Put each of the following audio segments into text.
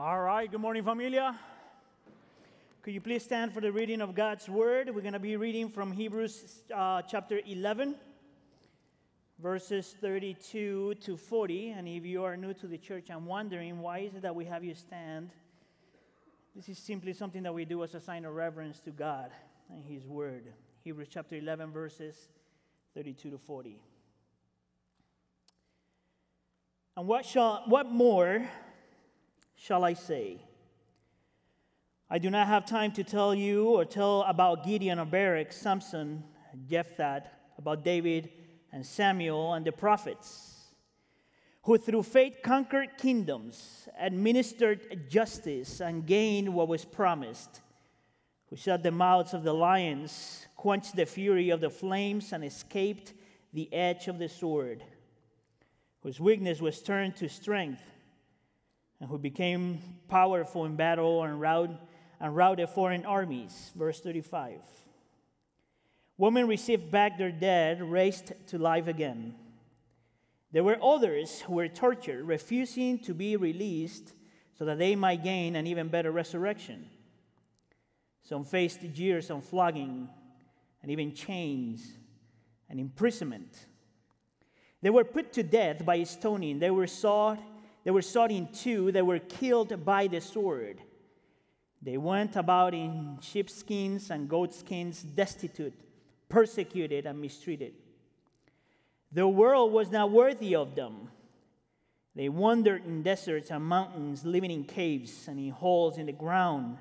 All right, good morning, familia. Could you please stand for the reading of God's word? We're going to be reading from Hebrews uh, chapter 11, verses 32 to 40. And if you are new to the church, I'm wondering why is it that we have you stand? This is simply something that we do as a sign of reverence to God and His word. Hebrews chapter 11, verses 32 to 40. And what, shall, what more shall I say? I do not have time to tell you or tell about Gideon or Barak, Samson, Jephthah, about David and Samuel and the prophets, who through faith conquered kingdoms, administered justice, and gained what was promised, who shut the mouths of the lions, quenched the fury of the flames, and escaped the edge of the sword, whose weakness was turned to strength, and who became powerful in battle and routed and routed foreign armies. Verse 35. Women received back their dead, raised to life again. There were others who were tortured, refusing to be released so that they might gain an even better resurrection. Some faced jeers and flogging, and even chains and imprisonment. They were put to death by stoning. They were sawed, they were sawed in two. They were killed by the sword. They went about in sheepskins and goatskins, destitute, persecuted, and mistreated. The world was not worthy of them. They wandered in deserts and mountains, living in caves and in holes in the ground.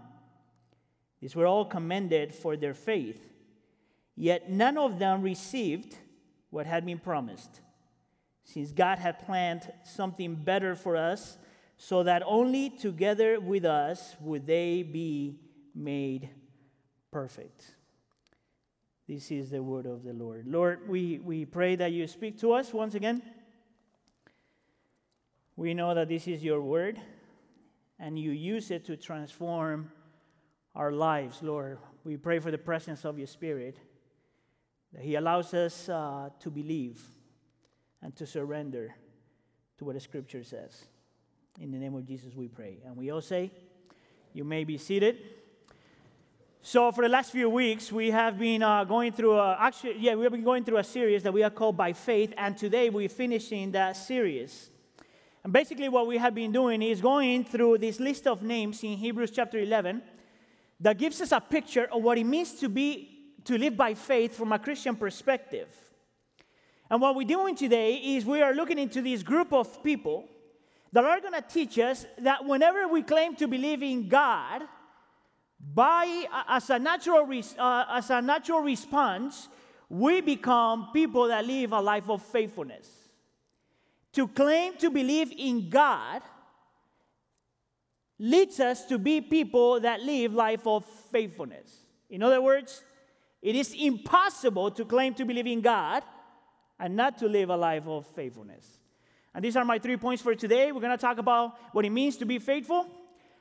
These were all commended for their faith, yet none of them received what had been promised, since God had planned something better for us so that only together with us would they be made perfect. This is the word of the Lord. Lord, we, we pray that you speak to us once again. We know that this is your word, and you use it to transform our lives, Lord. We pray for the presence of your Spirit, that He allows us uh, to believe and to surrender to what the Scripture says. In the name of Jesus, we pray. And we all say, You may be seated. So, for the last few weeks, we have been uh, going through a, actually, yeah, we have been going through a series that we are called By Faith, and today we're finishing that series. And basically, what we have been doing is going through this list of names in Hebrews chapter 11 that gives us a picture of what it means to be to live by faith from a Christian perspective. And what we're doing today is we are looking into this group of people that are going to teach us that whenever we claim to believe in God, by as a natural uh, as a natural response, we become people that live a life of faithfulness. To claim to believe in God leads us to be people that live life of faithfulness. In other words, it is impossible to claim to believe in God and not to live a life of faithfulness. And these are my three points for today. We're going to talk about what it means to be faithful.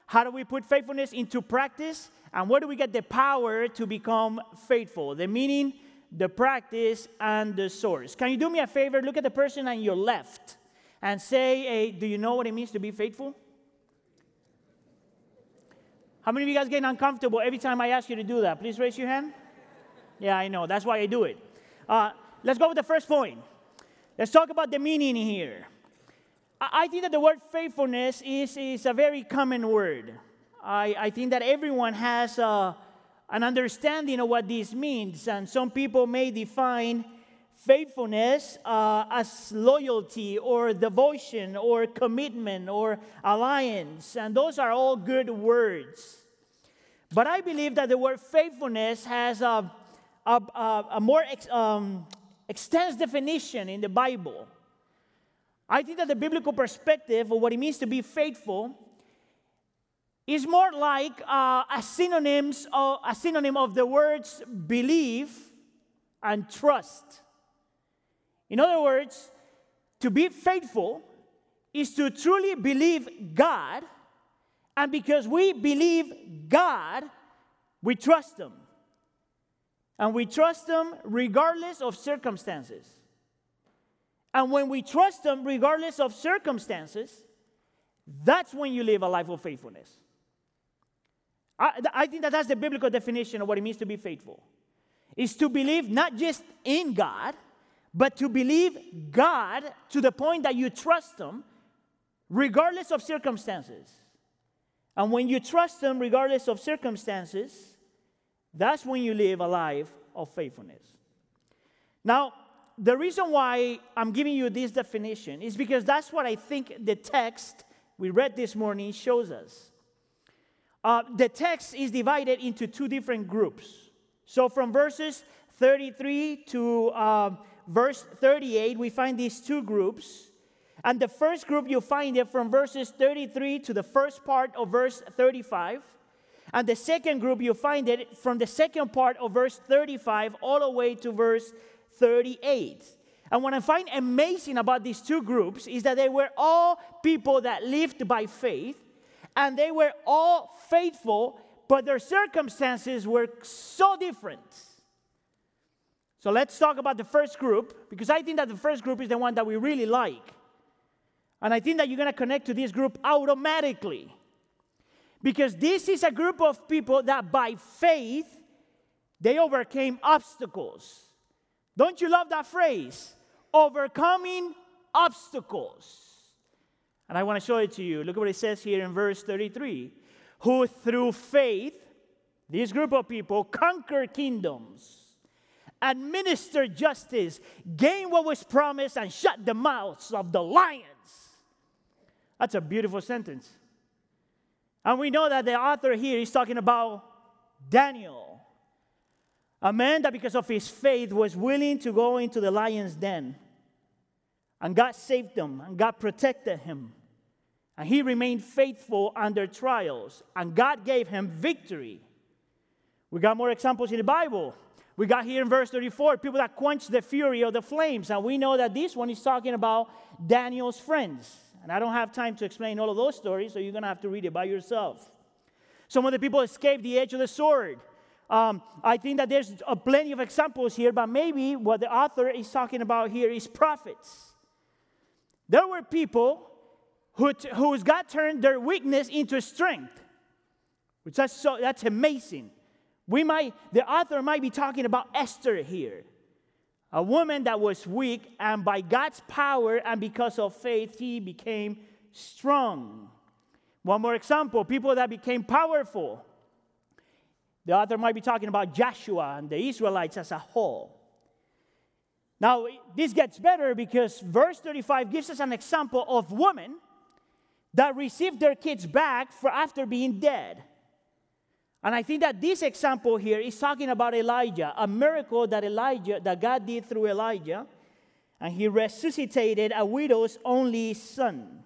How do we put faithfulness into practice? And where do we get the power to become faithful? The meaning, the practice, and the source. Can you do me a favor? Look at the person on your left and say, hey, Do you know what it means to be faithful? How many of you guys get uncomfortable every time I ask you to do that? Please raise your hand. Yeah, I know. That's why I do it. Uh, let's go with the first point. Let's talk about the meaning here. I think that the word faithfulness is, is a very common word. I, I think that everyone has a, an understanding of what this means, and some people may define faithfulness uh, as loyalty or devotion or commitment or alliance, and those are all good words. But I believe that the word faithfulness has a, a, a, a more ex, um, extensive definition in the Bible. I think that the biblical perspective of what it means to be faithful is more like uh, a, synonyms of, a synonym of the words believe and trust. In other words, to be faithful is to truly believe God, and because we believe God, we trust Him. And we trust Him regardless of circumstances. And when we trust Him, regardless of circumstances, That's when you live a life of faithfulness. I, I think that that's the biblical definition of what it means to be faithful. Is to believe not just in God, but to believe God to the point that you trust Him regardless of circumstances. And when you trust Him regardless of circumstances, that's when you live a life of faithfulness. Now, the reason why I'm giving you this definition is because that's what I think the text we read this morning shows us. Uh, the text is divided into two different groups. So from verses 33 to uh, verse 38, we find these two groups. And the first group, you find it from verses 33 to the first part of verse 35. And the second group, you find it from the second part of verse 35 all the way to verse 38. And what I find amazing about these two groups is that they were all people that lived by faith, and they were all faithful, but their circumstances were so different. So let's talk about the first group, because I think that the first group is the one that we really like. And I think that you're going to connect to this group automatically. Because this is a group of people that by faith, they overcame obstacles. Don't you love that phrase? Overcoming obstacles. And I want to show it to you. Look at what it says here in verse 33 who through faith, this group of people, conquer kingdoms, administer justice, gain what was promised, and shut the mouths of the lions. That's a beautiful sentence. And we know that the author here is talking about Daniel, a man that because of his faith was willing to go into the lion's den. And God saved him, and God protected him. And he remained faithful under trials, and God gave him victory. We got more examples in the Bible. We got here in verse 34 people that quenched the fury of the flames. And we know that this one is talking about Daniel's friends. And I don't have time to explain all of those stories, so you're going to have to read it by yourself. Some of the people escaped the edge of the sword. Um, I think that there's a plenty of examples here, but maybe what the author is talking about here is prophets. There were people who, whose God turned their weakness into strength, which that's, so, that's amazing. We might, the author might be talking about Esther here, a woman that was weak, and by God's power and because of faith, he became strong. One more example people that became powerful. The author might be talking about Joshua and the Israelites as a whole. Now, this gets better because verse 35 gives us an example of women that received their kids back for after being dead. And I think that this example here is talking about Elijah, a miracle that Elijah, that God did through Elijah, and he resuscitated a widow's only son.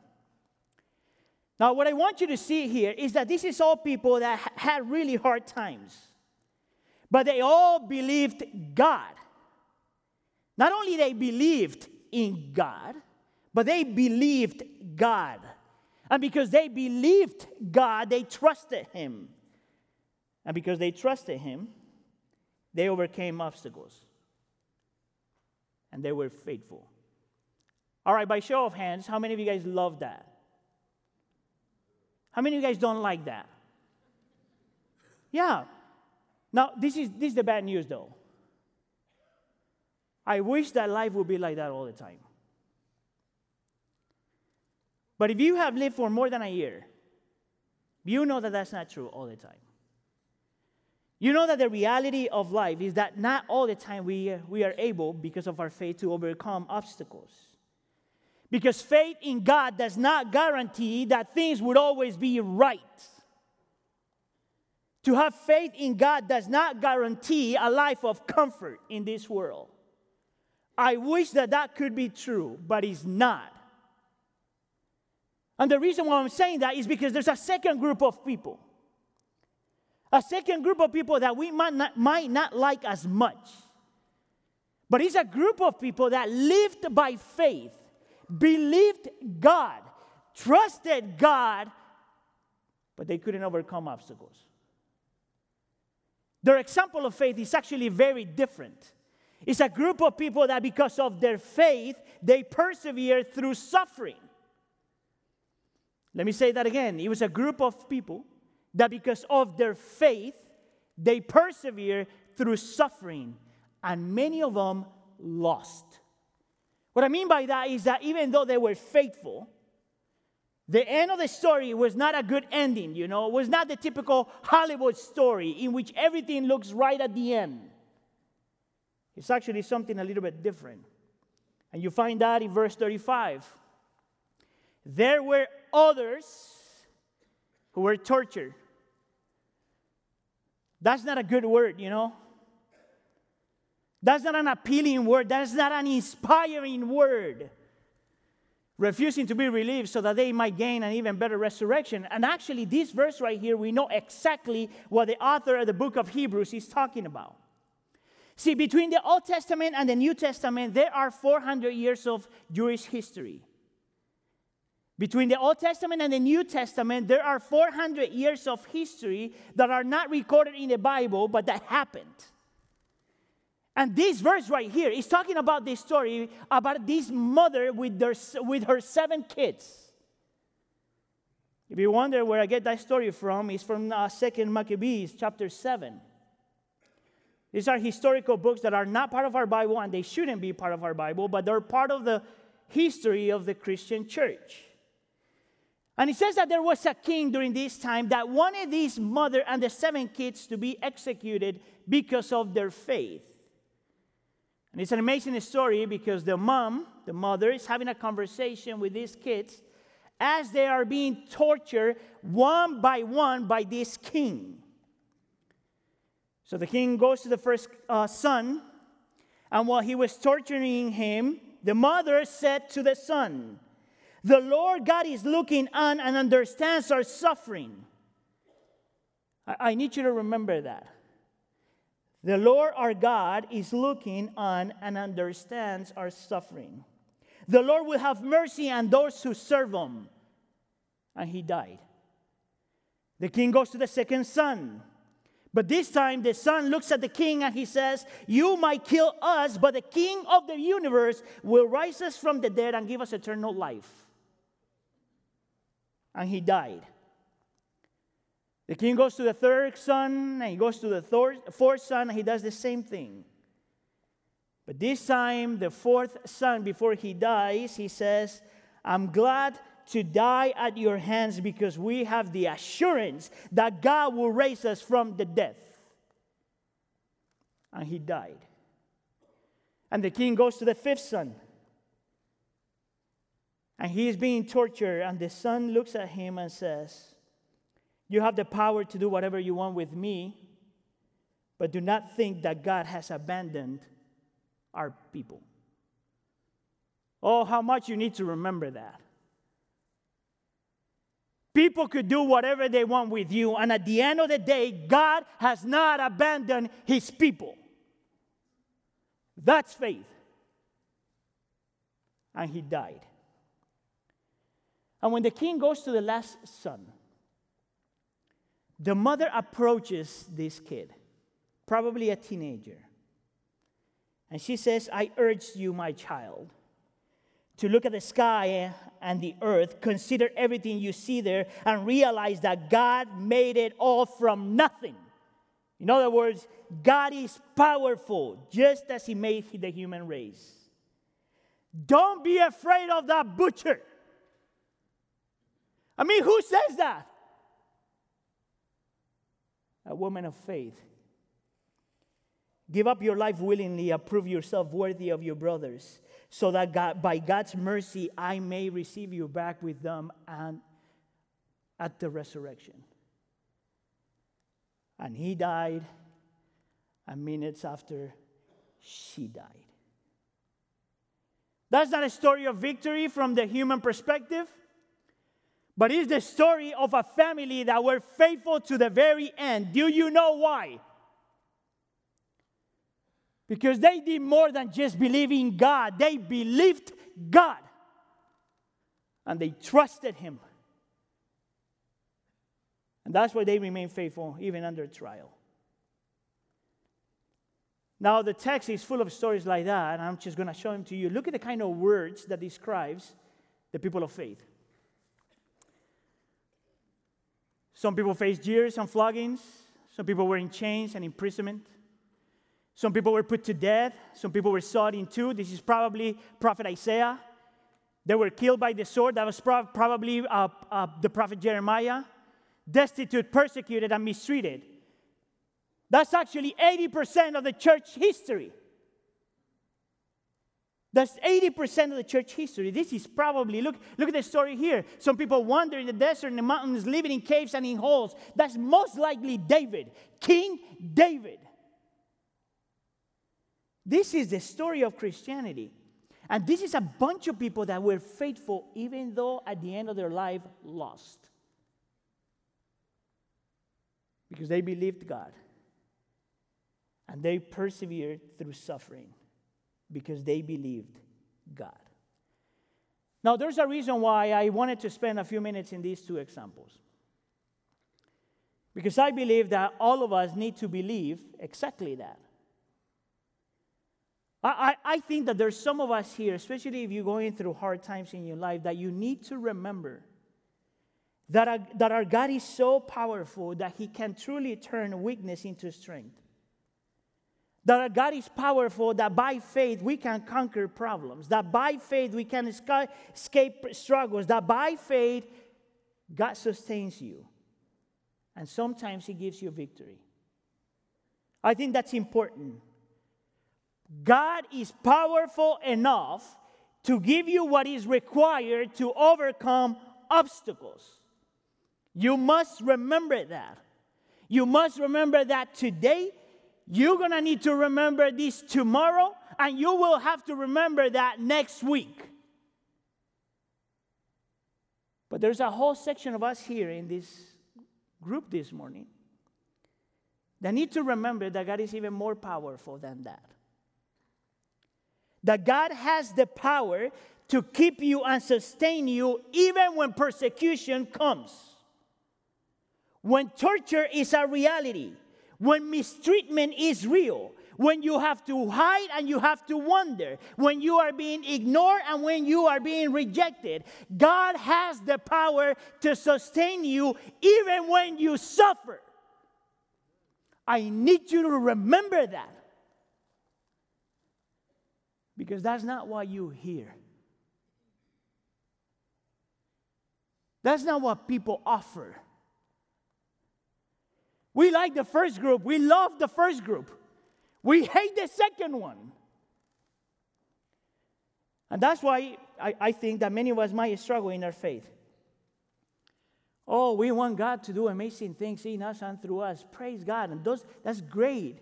Now, what I want you to see here is that this is all people that had really hard times, but they all believed God. Not only they believed in God, but they believed God. And because they believed God, they trusted Him. And because they trusted Him, they overcame obstacles. And they were faithful. All right, by show of hands, how many of you guys love that? How many of you guys don't like that? Yeah. Now, this is, this is the bad news, though. I wish that life would be like that all the time. But if you have lived for more than a year, you know that that's not true all the time. You know that the reality of life is that not all the time we, we are able, because of our faith, to overcome obstacles. Because faith in God does not guarantee that things would always be right. To have faith in God does not guarantee a life of comfort in this world. I wish that that could be true, but it's not. And the reason why I'm saying that is because there's a second group of people. A second group of people that we might not, might not like as much. But it's a group of people that lived by faith, believed God, trusted God, but they couldn't overcome obstacles. Their example of faith is actually very different. It's a group of people that, because of their faith, they persevere through suffering. Let me say that again. It was a group of people that, because of their faith, they persevere through suffering, and many of them lost. What I mean by that is that even though they were faithful, the end of the story was not a good ending, you know, it was not the typical Hollywood story in which everything looks right at the end. It's actually something a little bit different. And you find that in verse 35. There were others who were tortured. That's not a good word, you know. That's not an appealing word. That's not an inspiring word. Refusing to be relieved so that they might gain an even better resurrection. And actually, this verse right here, we know exactly what the author of the book of Hebrews is talking about. See, between the Old Testament and the New Testament, there are 400 years of Jewish history. Between the Old Testament and the New Testament, there are 400 years of history that are not recorded in the Bible, but that happened. And this verse right here is talking about this story about this mother with, their, with her seven kids. If you wonder where I get that story from, it's from uh, 2 Maccabees chapter 7. These are historical books that are not part of our Bible and they shouldn't be part of our Bible, but they're part of the history of the Christian church. And it says that there was a king during this time that wanted his mother and the seven kids to be executed because of their faith. And it's an amazing story because the mom, the mother, is having a conversation with these kids as they are being tortured one by one by this king. So the king goes to the first uh, son, and while he was torturing him, the mother said to the son, The Lord God is looking on and understands our suffering. I, I need you to remember that. The Lord our God is looking on and understands our suffering. The Lord will have mercy on those who serve him. And he died. The king goes to the second son. But this time the son looks at the king and he says, You might kill us, but the king of the universe will rise us from the dead and give us eternal life. And he died. The king goes to the third son and he goes to the fourth son and he does the same thing. But this time, the fourth son, before he dies, he says, I'm glad to die at your hands because we have the assurance that God will raise us from the death. And he died. And the king goes to the fifth son. And he is being tortured. And the son looks at him and says, You have the power to do whatever you want with me, but do not think that God has abandoned our people. Oh, how much you need to remember that. People could do whatever they want with you, and at the end of the day, God has not abandoned his people. That's faith. And he died. And when the king goes to the last son, the mother approaches this kid, probably a teenager, and she says, I urge you, my child to look at the sky and the earth, consider everything you see there, and realize that God made it all from nothing. In other words, God is powerful, just as He made the human race. Don't be afraid of that butcher. I mean, who says that? A woman of faith. Give up your life willingly, approve yourself worthy of your brothers so that God, by God's mercy I may receive you back with them and at the resurrection. And he died, and minutes after, she died. That's not a story of victory from the human perspective, but it's the story of a family that were faithful to the very end. Do you know why? Because they did more than just believe in God, they believed God. And they trusted Him. And that's why they remain faithful even under trial. Now, the text is full of stories like that, and I'm just going to show them to you. Look at the kind of words that describes the people of faith. Some people faced jeers and floggings. Some people were in chains and imprisonment. Some people were put to death. Some people were sawed in two. This is probably Prophet Isaiah. They were killed by the sword. That was probably uh, uh, the prophet Jeremiah. Destitute, persecuted, and mistreated. That's actually 80% of the church history. That's 80% of the church history. This is probably, look, look at the story here. Some people wander in the desert and the mountains, living in caves and in holes. That's most likely David, King David. This is the story of Christianity. And this is a bunch of people that were faithful, even though at the end of their life, lost. Because they believed God. And they persevered through suffering because they believed God. Now, there's a reason why I wanted to spend a few minutes in these two examples. Because I believe that all of us need to believe exactly that. I, I, think that there's some of us here, especially if you're going through hard times in your life, that you need to remember that our, that our God is so powerful that He can truly turn weakness into strength. That God is powerful, that by faith we can conquer problems, that by faith we can escape struggles, that by faith God sustains you. And sometimes He gives you victory. I think that's important. God is powerful enough to give you what is required to overcome obstacles. You must remember that. You must remember that today you're going to need to remember this tomorrow, and you will have to remember that next week. But there's a whole section of us here in this group this morning that need to remember that God is even more powerful than that. That God has the power to keep you and sustain you even when persecution comes. When torture is a reality, when mistreatment is real, when you have to hide and you have to wonder, when you are being ignored and when you are being rejected, God has the power to sustain you even when you suffer. I need you to remember that. Because that's not what you hear. That's not what people offer. We like the first group. We love the first group. We hate the second one. And that's why I, I think that many of us might struggle in our faith. Oh, we want God to do amazing things in us and through us. Praise God. And those, that's great.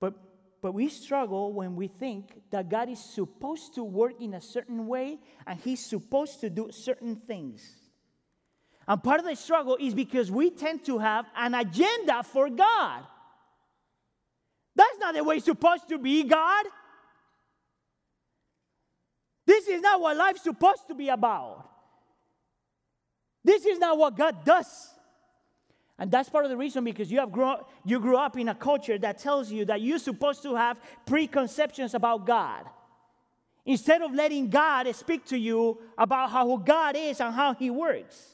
But, but we struggle when we think that God is supposed to work in a certain way and He's supposed to do certain things. And part of the struggle is because we tend to have an agenda for God. That's not the way it's supposed to be, God. This is not what life's supposed to be about. This is not what God does. And that's part of the reason because you have grown you grew up in a culture that tells you that you're supposed to have preconceptions about God. Instead of letting God speak to you about how God is and how he works.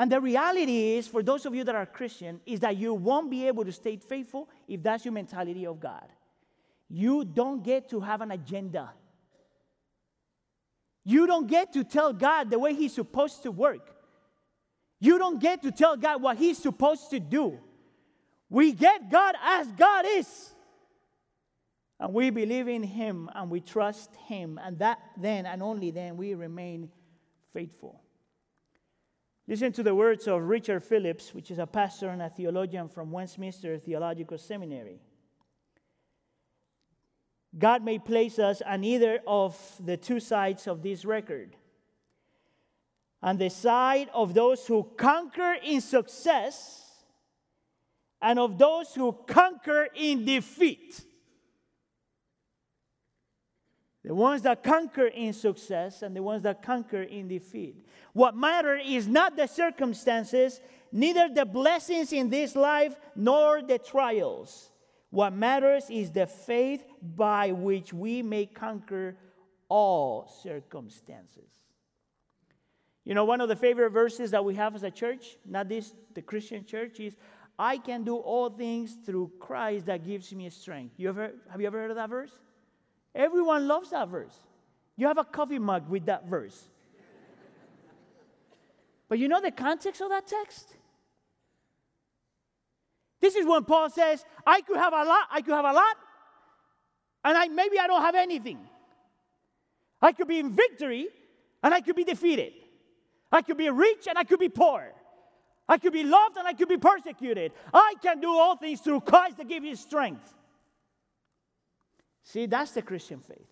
And the reality is, for those of you that are Christian, is that you won't be able to stay faithful if that's your mentality of God. You don't get to have an agenda. You don't get to tell God the way He's supposed to work. You don't get to tell God what He's supposed to do. We get God as God is. And we believe in Him and we trust Him. And that then and only then we remain faithful. Listen to the words of Richard Phillips, which is a pastor and a theologian from Westminster Theological Seminary. God may place us on either of the two sides of this record. On the side of those who conquer in success and of those who conquer in defeat. The ones that conquer in success and the ones that conquer in defeat. What matters is not the circumstances, neither the blessings in this life nor the trials. What matters is the faith by which we may conquer all circumstances. You know, one of the favorite verses that we have as a church, not this, the Christian church, is I can do all things through Christ that gives me strength. You ever, have you ever heard of that verse? Everyone loves that verse. You have a coffee mug with that verse. but you know the context of that text? This is when Paul says, I could have a lot, I could have a lot, and I maybe I don't have anything. I could be in victory and I could be defeated. I could be rich and I could be poor. I could be loved and I could be persecuted. I can do all things through Christ that gives me strength. See, that's the Christian faith.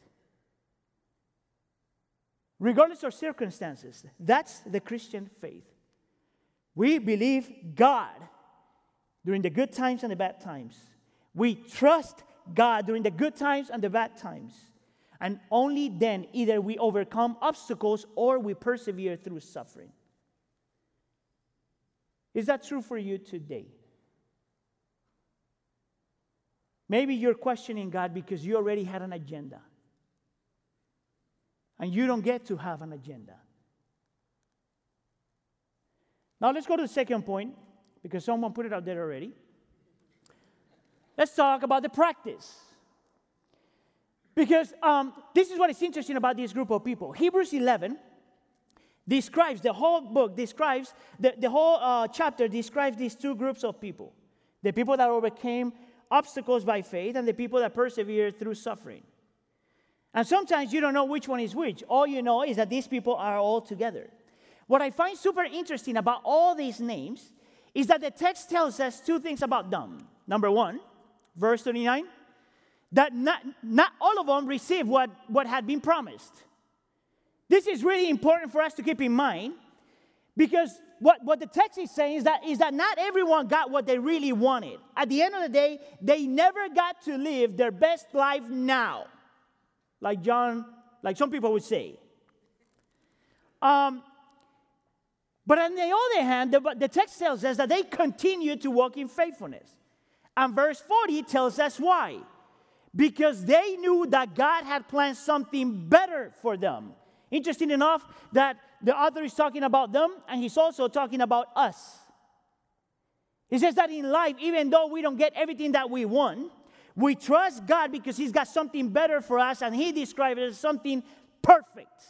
Regardless of circumstances, that's the Christian faith. We believe God during the good times and the bad times. We trust God during the good times and the bad times. And only then either we overcome obstacles or we persevere through suffering. Is that true for you today? Maybe you're questioning God because you already had an agenda. And you don't get to have an agenda. Now let's go to the second point because someone put it out there already. Let's talk about the practice. Because um, this is what is interesting about this group of people. Hebrews 11 describes, the whole book describes, the, the whole uh, chapter describes these two groups of people the people that overcame obstacles by faith and the people that persevere through suffering. And sometimes you don't know which one is which. All you know is that these people are all together. What I find super interesting about all these names is that the text tells us two things about them. Number one, verse 39 that not, not all of them received what, what had been promised. This is really important for us to keep in mind because what, what the text is saying is that, is that not everyone got what they really wanted. At the end of the day, they never got to live their best life now, like John, like some people would say. Um, but on the other hand, the, the text tells us that they continued to walk in faithfulness. And verse 40 tells us why because they knew that God had planned something better for them. Interesting enough that the author is talking about them and he's also talking about us. He says that in life, even though we don't get everything that we want, we trust God because He's got something better for us, and He describes it as something perfect.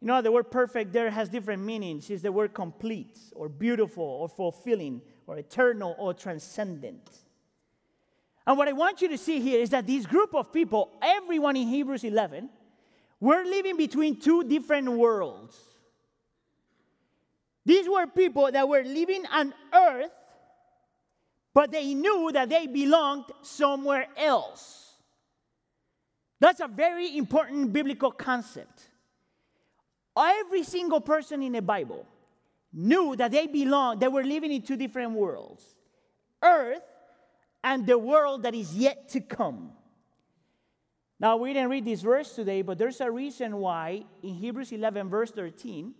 You know, the word perfect there has different meanings. It's the word complete, or beautiful, or fulfilling, or eternal, or transcendent. And what I want you to see here is that this group of people, everyone in Hebrews 11, were living between two different worlds. These were people that were living on earth, but they knew that they belonged somewhere else. That's a very important biblical concept. Every single person in the Bible knew that they belonged, they were living in two different worlds earth and the world that is yet to come. Now, we didn't read this verse today, but there's a reason why in Hebrews 11, verse 13,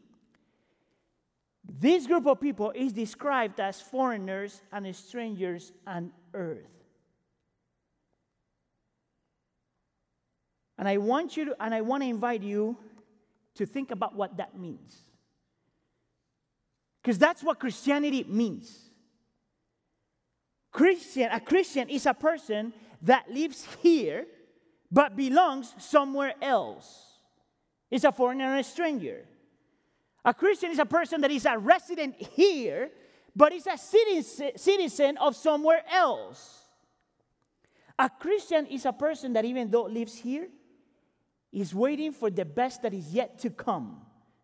this group of people is described as foreigners and strangers on earth. And I want you to, and I want to invite you to think about what that means. Because that's what Christianity means. Christian, a Christian is a person that lives here but belongs somewhere else. Is a foreigner and a stranger. A Christian is a person that is a resident here, but is a citizen of somewhere else. A Christian is a person that, even though lives here, is waiting for the best that is yet to come.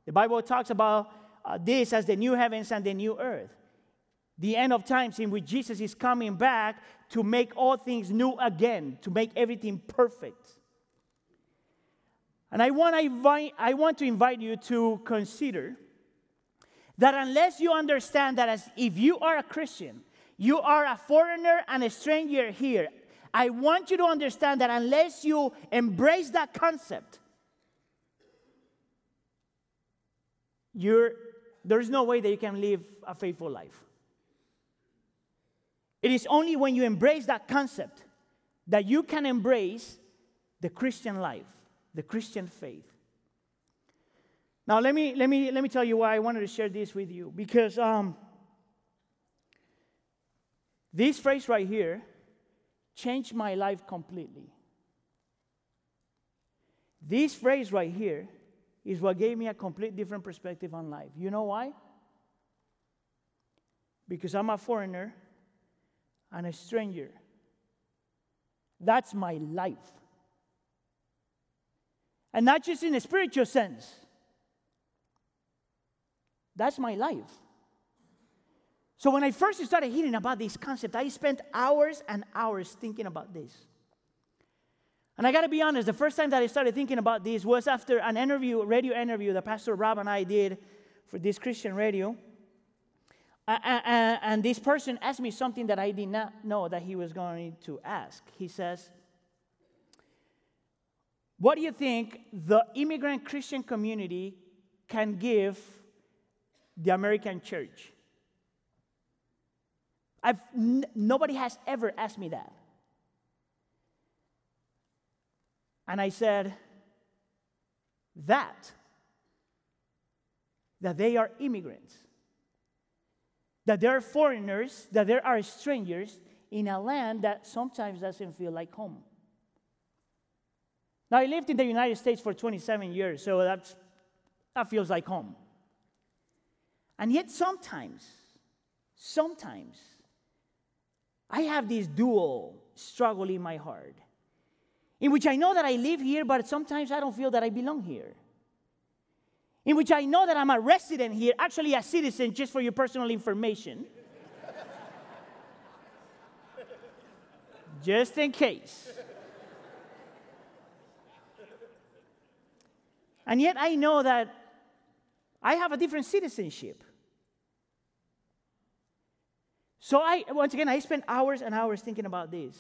The Bible talks about uh, this as the new heavens and the new earth the end of times in which Jesus is coming back to make all things new again, to make everything perfect. And I want to invite, I want to invite you to consider that unless you understand that as if you are a Christian, you are a foreigner and a stranger here, I want you to understand that unless you embrace that concept, there's no way that you can live a faithful life. It is only when you embrace that concept that you can embrace the Christian life, the Christian faith. Now, let me, let me, let me tell you why I wanted to share this with you. Because um, this phrase right here changed my life completely. This phrase right here is what gave me a complete different perspective on life. You know why? Because I'm a foreigner and a stranger. That's my life. And not just in a spiritual sense, that's my life. So when I first started hearing about this concept, I spent hours and hours thinking about this. And I got to be honest, the first time that I started thinking about this was after an interview, radio interview that Pastor Rob and I did for this Christian radio. And this person asked me something that I did not know that he was going to ask. He says, What do you think the immigrant Christian community can give the American church? I've, n- nobody has ever asked me that. And I said, that, that they are immigrants, that they're foreigners, that there are strangers in a land that sometimes doesn't feel like home. Now, I lived in the United States for 27 years, so that's, that feels like home. And yet, sometimes, sometimes, I have this dual struggle in my heart in which I know that I live here, but sometimes I don't feel that I belong here. In which I know that I'm a resident here, actually a citizen, just for your personal information. just in case. And yet I know that I have a different citizenship. So I once again I spent hours and hours thinking about this.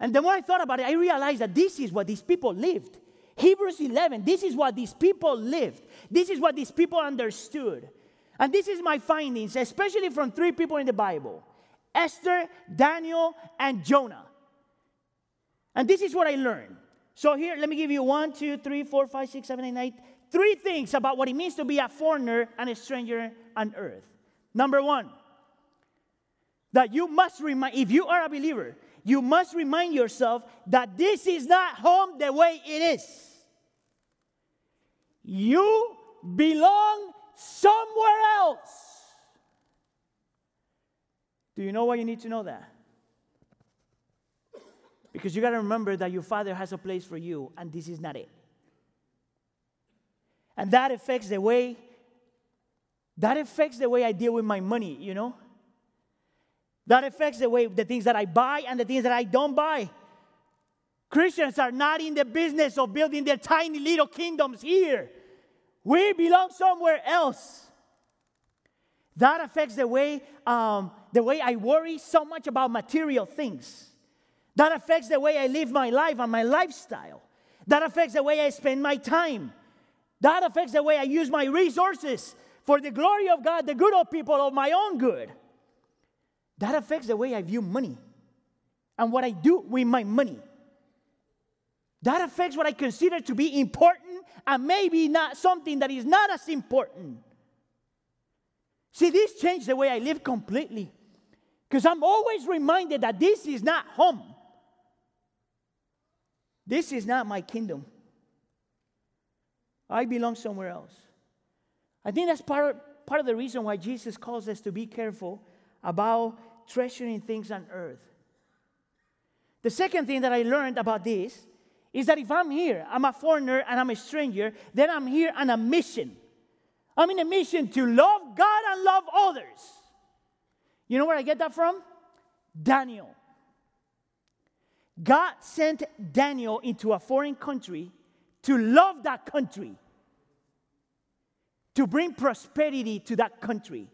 And the more I thought about it, I realized that this is what these people lived. Hebrews 11, this is what these people lived. This is what these people understood. And this is my findings, especially from three people in the Bible Esther, Daniel, and Jonah. And this is what I learned. So here, let me give you one, two, three, four, five, six, seven, eight, nine, three things about what it means to be a foreigner and a stranger on earth. Number one, that you must remind, if you are a believer, you must remind yourself that this is not home the way it is. You belong somewhere else. Do you know why you need to know that? Because you got to remember that your father has a place for you, and this is not it. And that affects the way that affects the way I deal with my money, you know? That affects the way the things that I buy and the things that I don't buy. Christians are not in the business of building their tiny little kingdoms here. We belong somewhere else. That affects the way, um, the way I worry so much about material things. That affects the way I live my life and my lifestyle. That affects the way I spend my time. That affects the way I use my resources for the glory of God, the good of people, of my own good. That affects the way I view money and what I do with my money. That affects what I consider to be important and maybe not something that is not as important. See, this changed the way I live completely because I'm always reminded that this is not home. This is not my kingdom. I belong somewhere else. I think that's part of, part of the reason why Jesus calls us to be careful about treasuring things on earth. The second thing that I learned about this is that if I'm here, I'm a foreigner and I'm a stranger, then I'm here on a mission. I'm in a mission to love God and love others. You know where I get that from? Daniel. God sent Daniel into a foreign country to love that country, to bring prosperity to that country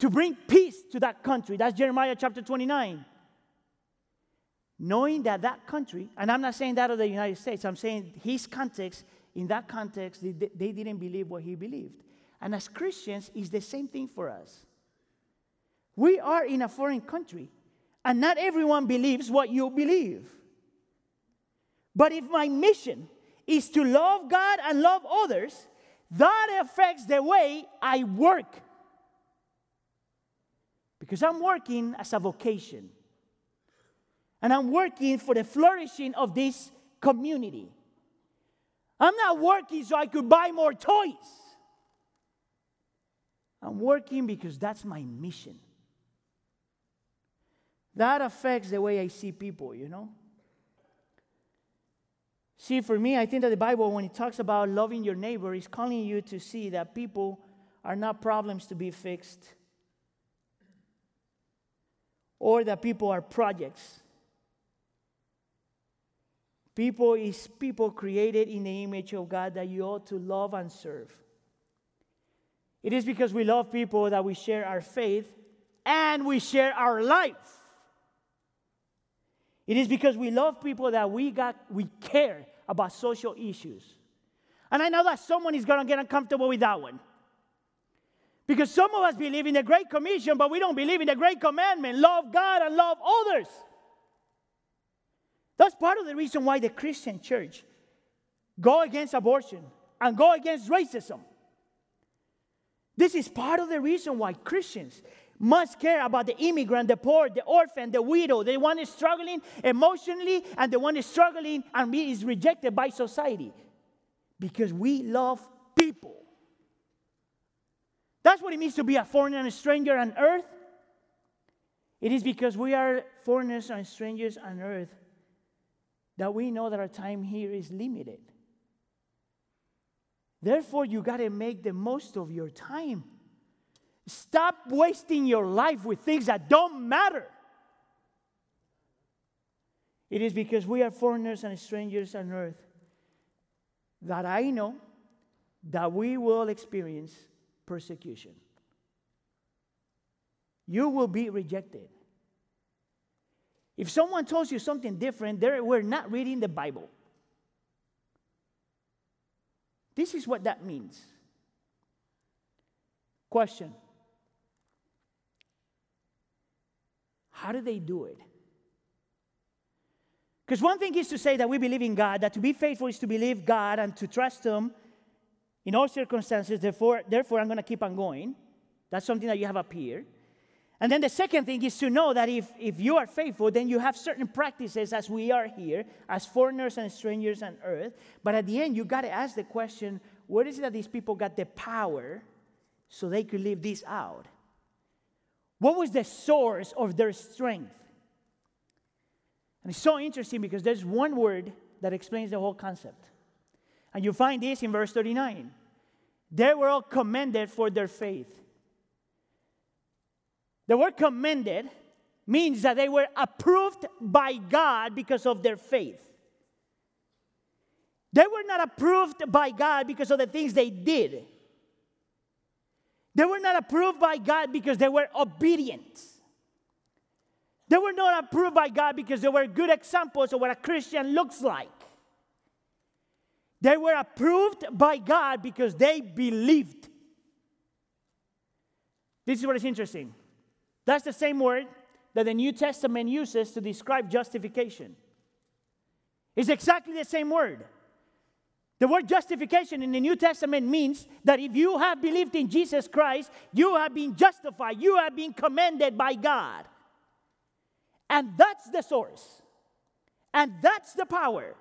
to bring peace to that country. That's Jeremiah chapter 29. Knowing that that country, and I'm not saying that of the United States, I'm saying his context, in that context, they, they didn't believe what he believed. And as Christians, it's the same thing for us. We are in a foreign country, and not everyone believes what you believe. But if my mission is to love God and love others, that affects the way I work. Because I'm working as a vocation. And I'm working for the flourishing of this community. I'm not working so I could buy more toys. I'm working because that's my mission. That affects the way I see people, you know? See, for me, I think that the Bible, when it talks about loving your neighbor, is calling you to see that people are not problems to be fixed, or that people are projects. People is people created in the image of God that you ought to love and serve. It is because we love people that we share our faith and we share our life. It is because we love people that we got we care about social issues. And I know that someone is going to get uncomfortable with that one. Because some of us believe in the Great Commission, but we don't believe in the Great Commandment love God and love others. That's part of the reason why the Christian church go against abortion and go against racism. This is part of the reason why Christians must care about the immigrant, the poor, the orphan, the widow, the one is struggling emotionally, and the one is struggling and is rejected by society. Because we love people. That's what it means to be a foreigner and a stranger on earth. It is because we are foreigners and strangers on earth that we know that our time here is limited. Therefore, you got to make the most of your time. Stop wasting your life with things that don't matter. It is because we are foreigners and strangers on earth that I know that we will experience persecution. You will be rejected. If someone tells you something different, we're not reading the Bible. This is what that means. Question How do they do it? Because one thing is to say that we believe in God, that to be faithful is to believe God and to trust Him in all circumstances. Therefore, therefore I'm going to keep on going. That's something that you have up here. And then the second thing is to know that if, if you are faithful, then you have certain practices as we are here, as foreigners and strangers on earth. But at the end, you got to ask the question where is it that these people got the power so they could live this out? What was the source of their strength? And it's so interesting because there's one word that explains the whole concept. And you find this in verse 39. They were all commended for their faith. The word commended means that they were approved by God because of their faith. They were not approved by God because of the things they did. They were not approved by God because they were obedient. They were not approved by God because they were good examples of what a Christian looks like. They were approved by God because they believed. This is what is interesting. That's the same word that the New Testament uses to describe justification. It's exactly the same word. The word justification in the New Testament means that if you have believed in Jesus Christ, you have been justified, you have been commended by God. And that's the source. And that's the power.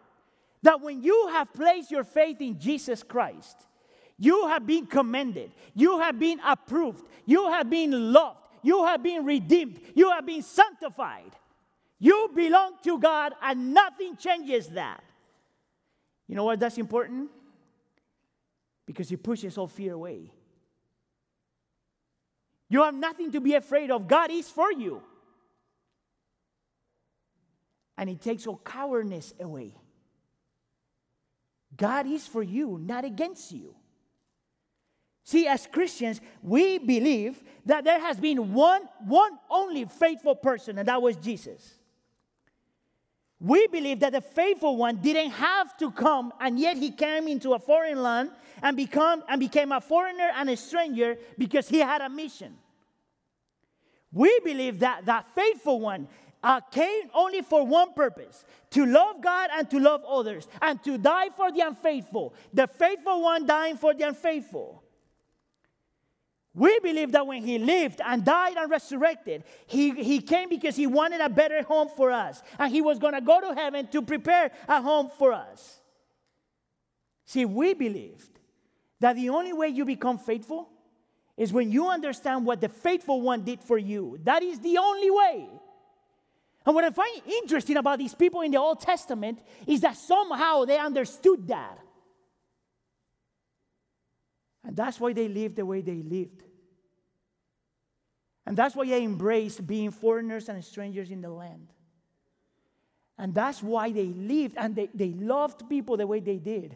That when you have placed your faith in Jesus Christ, you have been commended, you have been approved, you have been loved, you have been redeemed, you have been sanctified. You belong to God, and nothing changes that. You know why that's important? Because it pushes all fear away. You have nothing to be afraid of. God is for you. And it takes all cowardice away. God is for you, not against you. See, as Christians, we believe that there has been one, one only faithful person, and that was Jesus. We believe that the faithful one didn't have to come, and yet he came into a foreign land and, become, and became a foreigner and a stranger because he had a mission. We believe that that faithful one uh, came only for one purpose to love God and to love others, and to die for the unfaithful. The faithful one dying for the unfaithful. We believe that when he lived and died and resurrected, he, he came because he wanted a better home for us. And he was going to go to heaven to prepare a home for us. See, we believed that the only way you become faithful is when you understand what the faithful one did for you. That is the only way. And what I find interesting about these people in the Old Testament is that somehow they understood that. And that's why they lived the way they lived. And that's why they embraced being foreigners and strangers in the land. And that's why they lived and they, they loved people the way they did.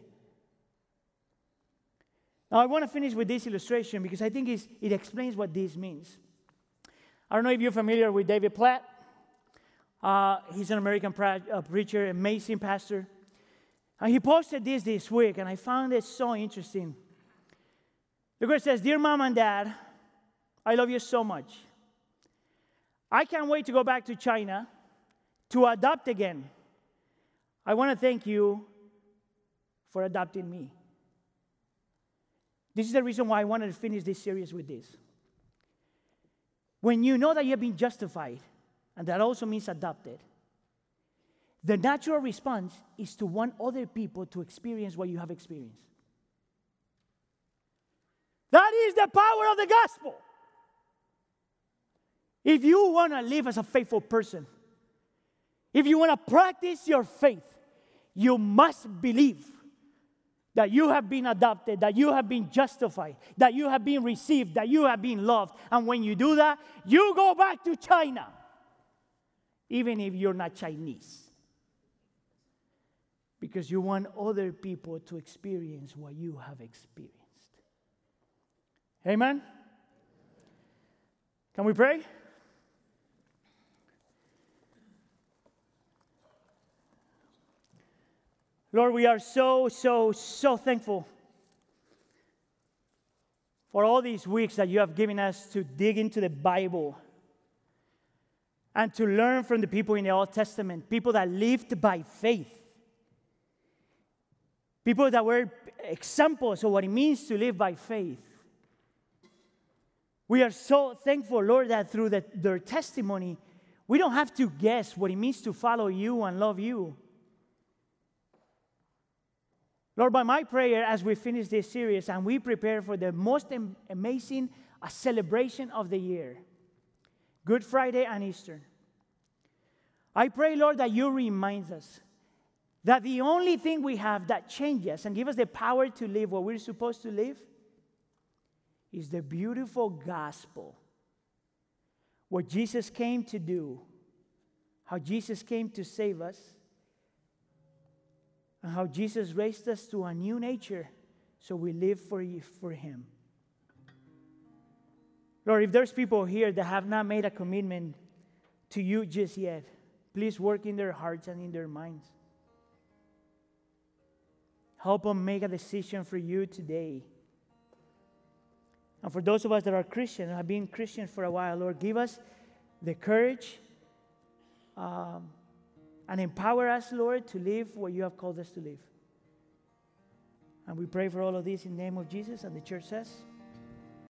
Now, I want to finish with this illustration because I think it explains what this means. I don't know if you're familiar with David Platt. Uh, he's an American pra- uh, preacher, amazing pastor. And he posted this this week, and I found it so interesting. The girl says, Dear mom and dad, I love you so much. I can't wait to go back to China to adopt again. I want to thank you for adopting me. This is the reason why I wanted to finish this series with this. When you know that you have been justified, and that also means adopted, the natural response is to want other people to experience what you have experienced. Is the power of the gospel. If you want to live as a faithful person, if you want to practice your faith, you must believe that you have been adopted, that you have been justified, that you have been received, that you have been loved. And when you do that, you go back to China, even if you're not Chinese. Because you want other people to experience what you have experienced. Amen? Can we pray? Lord, we are so, so, so thankful for all these weeks that you have given us to dig into the Bible and to learn from the people in the Old Testament, people that lived by faith, people that were examples of what it means to live by faith. We are so thankful, Lord, that through the, their testimony, we don't have to guess what it means to follow you and love you. Lord, by my prayer as we finish this series and we prepare for the most amazing uh, celebration of the year, Good Friday and Easter, I pray, Lord, that you remind us that the only thing we have that changes and give us the power to live what we're supposed to live is the beautiful gospel. What Jesus came to do, how Jesus came to save us, and how Jesus raised us to a new nature so we live for, you, for Him. Lord, if there's people here that have not made a commitment to you just yet, please work in their hearts and in their minds. Help them make a decision for you today. And for those of us that are Christian and have been Christian for a while, Lord, give us the courage. Um, and empower us, Lord, to live what you have called us to live. And we pray for all of this in the name of Jesus, and the church says,